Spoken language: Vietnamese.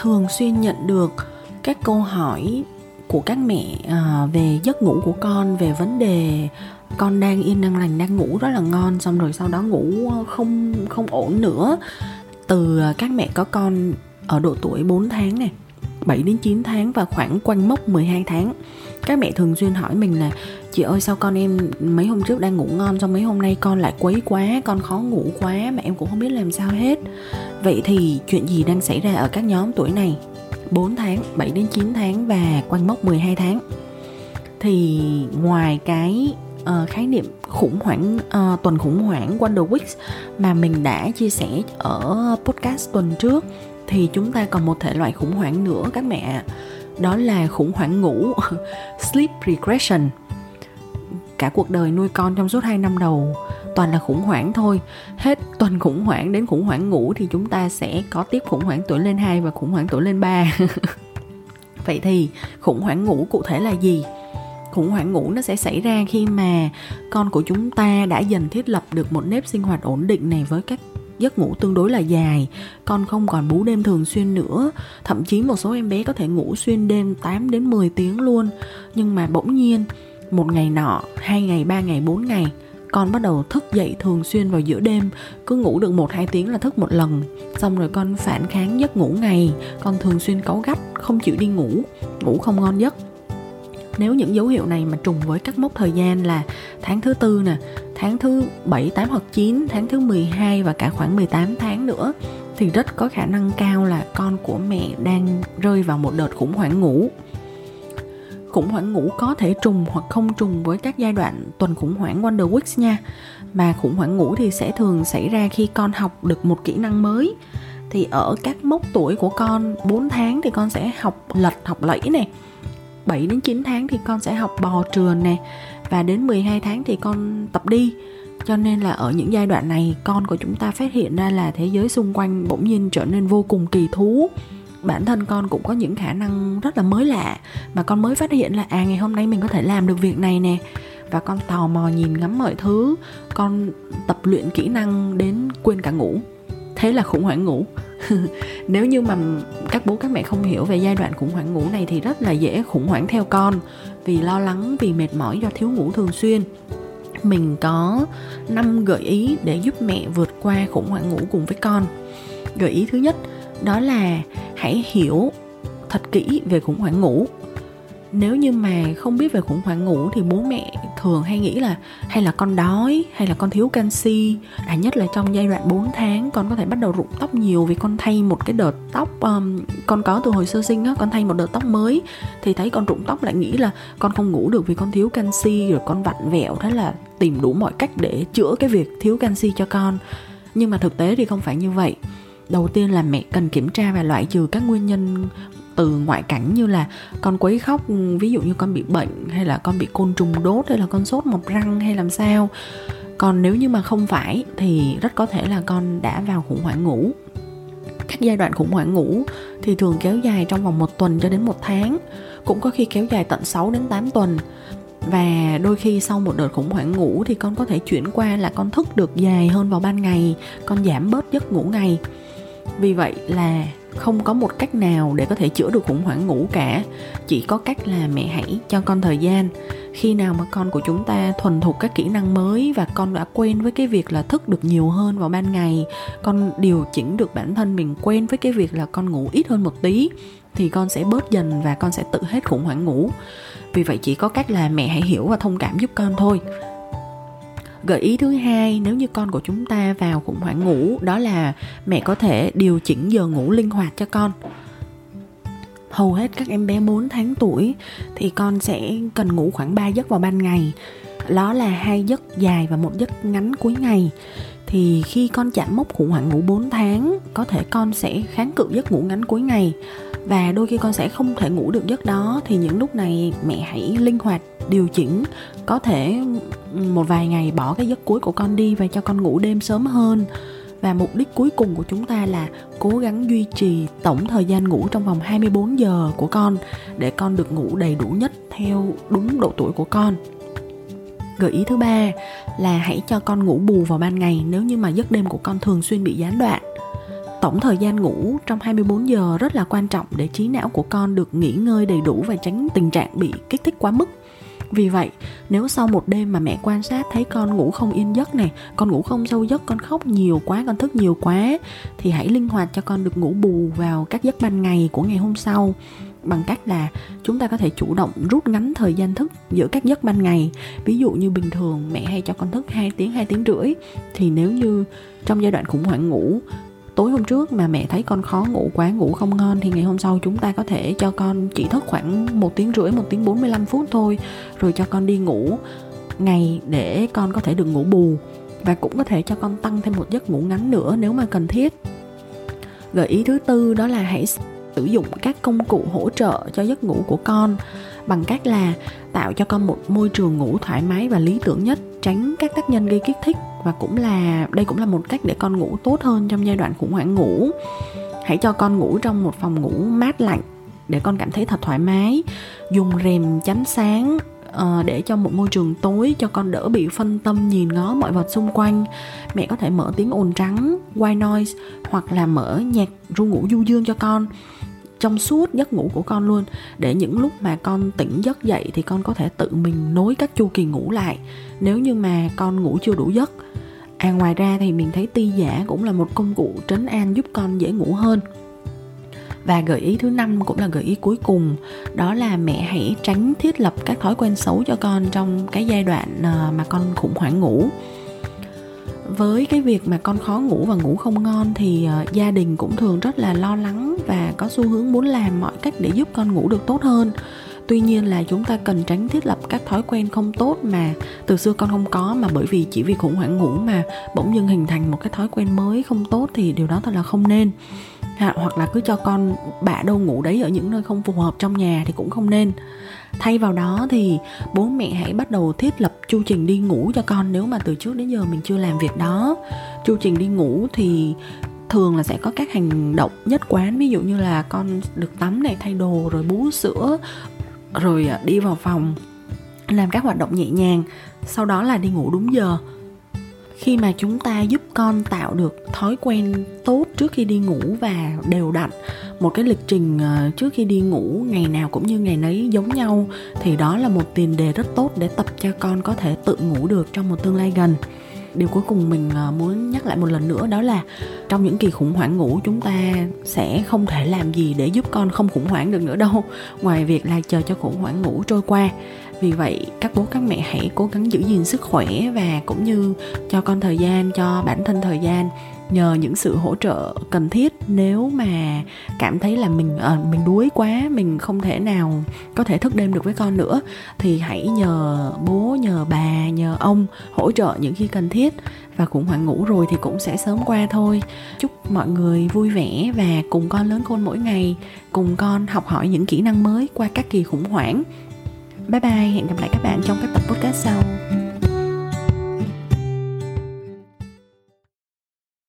Thường xuyên nhận được các câu hỏi của các mẹ à, về giấc ngủ của con, về vấn đề con đang yên đang lành, đang ngủ rất là ngon, xong rồi sau đó ngủ không không ổn nữa. Từ à, các mẹ có con ở độ tuổi 4 tháng này 7 đến 9 tháng và khoảng quanh mốc 12 tháng, các mẹ thường xuyên hỏi mình là chị ơi sao con em mấy hôm trước đang ngủ ngon xong mấy hôm nay con lại quấy quá con khó ngủ quá mà em cũng không biết làm sao hết. Vậy thì chuyện gì đang xảy ra ở các nhóm tuổi này? 4 tháng 7 đến 9 tháng và quanh mốc 12 tháng. Thì ngoài cái uh, khái niệm khủng hoảng uh, tuần khủng hoảng Wonder Weeks mà mình đã chia sẻ ở podcast tuần trước thì chúng ta còn một thể loại khủng hoảng nữa các mẹ đó là khủng hoảng ngủ sleep regression cả cuộc đời nuôi con trong suốt 2 năm đầu. Toàn là khủng hoảng thôi. Hết tuần khủng hoảng đến khủng hoảng ngủ thì chúng ta sẽ có tiếp khủng hoảng tuổi lên 2 và khủng hoảng tuổi lên 3 vậy thì, khủng hoảng ngủ cụ thể là gì? Khủng hoảng ngủ nó sẽ xảy ra khi mà con của chúng ta đã dần thiết lập được một nếp sinh hoạt ổn định này với các giấc ngủ tương đối là dài. Con không còn bú đêm thường xuyên nữa. Thậm chí một số em bé có thể ngủ xuyên đêm 8 đến 10 tiếng luôn. Nhưng mà bỗng nhiên một ngày nọ hai ngày ba ngày bốn ngày con bắt đầu thức dậy thường xuyên vào giữa đêm. Cứ ngủ được một hai tiếng là thức một lần. Xong rồi con phản kháng giấc ngủ ngày. Con thường xuyên cáu gắt không chịu đi ngủ. Ngủ không ngon giấc. Nếu những dấu hiệu này mà trùng với các mốc thời gian là tháng thứ tư nè, tháng thứ 7, 8 hoặc 9, tháng thứ 12 và cả khoảng 18 tháng nữa thì rất có khả năng cao là con của mẹ đang rơi vào một đợt khủng hoảng ngủ. Khủng hoảng ngủ có thể trùng hoặc không trùng với các giai đoạn tuần khủng hoảng Wonder Weeks nha. Mà khủng hoảng ngủ thì sẽ thường xảy ra khi con học được một kỹ năng mới. Thì ở các mốc tuổi của con 4 tháng thì con sẽ học lật, học lẫy này 7 đến 9 tháng thì con sẽ học bò trườn nè. Và đến 12 tháng thì con tập đi. Cho nên là ở những giai đoạn này, con của chúng ta phát hiện ra là thế giới xung quanh bỗng nhiên trở nên vô cùng kỳ thú bản thân con cũng có những khả năng rất là mới lạ, mà con mới phát hiện là à ngày hôm nay mình có thể làm được việc này nè. Và con tò mò nhìn ngắm mọi thứ, con tập luyện kỹ năng đến quên cả ngủ. Thế là khủng hoảng ngủ. Nếu như mà các bố các mẹ không hiểu về giai đoạn khủng hoảng ngủ này thì rất là dễ khủng hoảng theo con, vì lo lắng, vì mệt mỏi do thiếu ngủ thường xuyên. Mình có 5 gợi ý để giúp mẹ vượt qua khủng hoảng ngủ cùng với con. Gợi ý thứ nhất, đó là hãy hiểu thật kỹ về khủng hoảng ngủ. Nếu như mà không biết về khủng hoảng ngủ thì bố mẹ thường hay nghĩ là hay là con đói hay là con thiếu canxi à nhất là trong giai đoạn 4 tháng con có thể bắt đầu rụng tóc nhiều vì con thay một cái đợt tóc um, con có từ hồi sơ sinh á con thay một đợt tóc mới thì thấy con rụng tóc lại nghĩ là con không ngủ được vì con thiếu canxi rồi con vặn vẹo thế là tìm đủ mọi cách để chữa cái việc thiếu canxi cho con. Nhưng mà thực tế thì không phải như vậy đầu tiên là mẹ cần kiểm tra và loại trừ các nguyên nhân từ ngoại cảnh như là con quấy khóc, ví dụ như con bị bệnh, hay là con bị côn trùng đốt, hay là con sốt mọc răng, hay làm sao. Còn nếu như mà không phải thì rất có thể là con đã vào khủng hoảng ngủ. Các giai đoạn khủng hoảng ngủ thì thường kéo dài trong vòng một tuần cho đến một tháng, cũng có khi kéo dài tận 6 đến 8 tuần. Và đôi khi sau một đợt khủng hoảng ngủ thì con có thể chuyển qua là con thức được dài hơn vào ban ngày, con giảm bớt giấc ngủ ngày vì vậy là không có một cách nào để có thể chữa được khủng hoảng ngủ cả. Chỉ có cách là mẹ hãy cho con thời gian. Khi nào mà con của chúng ta thuần thục các kỹ năng mới và con đã quen với cái việc là thức được nhiều hơn vào ban ngày, con điều chỉnh được bản thân mình quen với cái việc là con ngủ ít hơn một tí, thì con sẽ bớt dần và con sẽ tự hết khủng hoảng ngủ. Vì vậy chỉ có cách là mẹ hãy hiểu và thông cảm giúp con thôi gợi ý thứ hai, nếu như con của chúng ta vào khủng hoảng ngủ, đó là mẹ có thể điều chỉnh giờ ngủ linh hoạt cho con. Hầu hết các em bé 4 tháng tuổi thì con sẽ cần ngủ khoảng 3 giấc vào ban ngày. Đó là hai giấc dài và một giấc ngắn cuối ngày. Thì khi con chạm mốc khủng hoảng ngủ 4 tháng, có thể con sẽ kháng cự giấc ngủ ngắn cuối ngày và đôi khi con sẽ không thể ngủ được giấc đó thì những lúc này mẹ hãy linh hoạt điều chỉnh có thể một vài ngày bỏ cái giấc cuối của con đi và cho con ngủ đêm sớm hơn và mục đích cuối cùng của chúng ta là cố gắng duy trì tổng thời gian ngủ trong vòng 24 giờ của con để con được ngủ đầy đủ nhất theo đúng độ tuổi của con. Gợi ý thứ ba là hãy cho con ngủ bù vào ban ngày nếu như mà giấc đêm của con thường xuyên bị gián đoạn. Tổng thời gian ngủ trong 24 giờ rất là quan trọng để trí não của con được nghỉ ngơi đầy đủ và tránh tình trạng bị kích thích quá mức. Vì vậy, nếu sau một đêm mà mẹ quan sát thấy con ngủ không yên giấc này, con ngủ không sâu giấc, con khóc nhiều quá, con thức nhiều quá thì hãy linh hoạt cho con được ngủ bù vào các giấc ban ngày của ngày hôm sau. Bằng cách là chúng ta có thể chủ động rút ngắn thời gian thức giữa các giấc ban ngày. Ví dụ như bình thường mẹ hay cho con thức 2 tiếng 2 tiếng rưỡi. Thì nếu như trong giai đoạn khủng hoảng ngủ tối hôm trước mà mẹ thấy con khó ngủ quá, ngủ không ngon thì ngày hôm sau chúng ta có thể cho con chỉ thức khoảng một tiếng rưỡi, một tiếng 45 phút thôi, rồi cho con đi ngủ ngày để con có thể được ngủ bù và cũng có thể cho con tăng thêm một giấc ngủ ngắn nữa nếu mà cần thiết. Gợi ý thứ tư đó là hãy sử dụng các công cụ hỗ trợ cho giấc ngủ của con bằng cách là tạo cho con một môi trường ngủ thoải mái và lý tưởng nhất, tránh các tác nhân gây kích thích và cũng là, đây cũng là một cách để con ngủ tốt hơn trong giai đoạn khủng hoảng ngủ. Hãy cho con ngủ trong một phòng ngủ mát lạnh để con cảm thấy thật thoải mái. Dùng rèm chắn sáng ờ, để cho một môi trường tối cho con đỡ bị phân tâm nhìn ngó mọi vật xung quanh. Mẹ có thể mở tiếng ồn trắng, white noise hoặc là mở nhạc ru ngủ du dương cho con trong suốt giấc ngủ của con luôn. Để những lúc mà con tỉnh giấc dậy thì con có thể tự mình nối các chu kỳ ngủ lại, nếu như mà con ngủ chưa đủ giấc. À ngoài ra thì mình thấy ti giả cũng là một công cụ trấn an giúp con dễ ngủ hơn. Và gợi ý thứ năm cũng là gợi ý cuối cùng, đó là mẹ hãy tránh thiết lập các thói quen xấu cho con trong cái giai đoạn à, mà con khủng hoảng ngủ với cái việc mà con khó ngủ và ngủ không ngon thì uh, gia đình cũng thường rất là lo lắng và có xu hướng muốn làm mọi cách để giúp con ngủ được tốt hơn. Tuy nhiên là chúng ta cần tránh thiết lập các thói quen không tốt mà từ xưa con không có mà bởi vì chỉ vì khủng hoảng ngủ mà bỗng dưng hình thành một cái thói quen mới không tốt thì điều đó thật là không nên. À, hoặc là cứ cho con bạ đâu ngủ đấy ở những nơi không phù hợp trong nhà thì cũng không nên. Thay vào đó thì bố mẹ hãy bắt đầu thiết lập chu trình đi ngủ cho con nếu mà từ trước đến giờ mình chưa làm việc đó. Chu trình đi ngủ thì thường là sẽ có các hành động nhất quán, ví dụ như là con được tắm này, thay đồ, rồi bú sữa, rồi à, đi vào phòng, làm các hoạt động nhẹ nhàng, sau đó là đi ngủ đúng giờ khi mà chúng ta giúp con tạo được thói quen tốt trước khi đi ngủ và đều đặn, một cái lịch trình ờ, trước khi đi ngủ, ngày nào cũng như ngày nấy giống nhau, thì đó là một tiền đề rất tốt để tập cho con có thể tự ngủ được trong một tương lai gần. Điều cuối cùng mình ờ, muốn nhắc lại một lần nữa đó là trong những kỳ khủng hoảng ngủ, chúng ta sẽ không thể làm gì để giúp con không khủng hoảng được nữa đâu. Ngoài việc là chờ cho khủng hoảng ngủ trôi qua vì vậy các bố các mẹ hãy cố gắng giữ gìn sức khỏe và cũng như cho con thời gian cho bản thân thời gian. Nhờ những sự hỗ trợ cần thiết nếu mà cảm thấy là mình à, mình đuối quá mình không thể nào có thể thức đêm được với con nữa thì hãy nhờ bố nhờ bà nhờ ông hỗ trợ những khi cần thiết. Và khủng hoảng ngủ rồi thì cũng sẽ sớm qua thôi. Chúc mọi người vui vẻ và cùng con lớn khôn mỗi ngày cùng con học hỏi những kỹ năng mới qua các kỳ khủng hoảng bye bye hẹn gặp lại các bạn trong các tập podcast sau.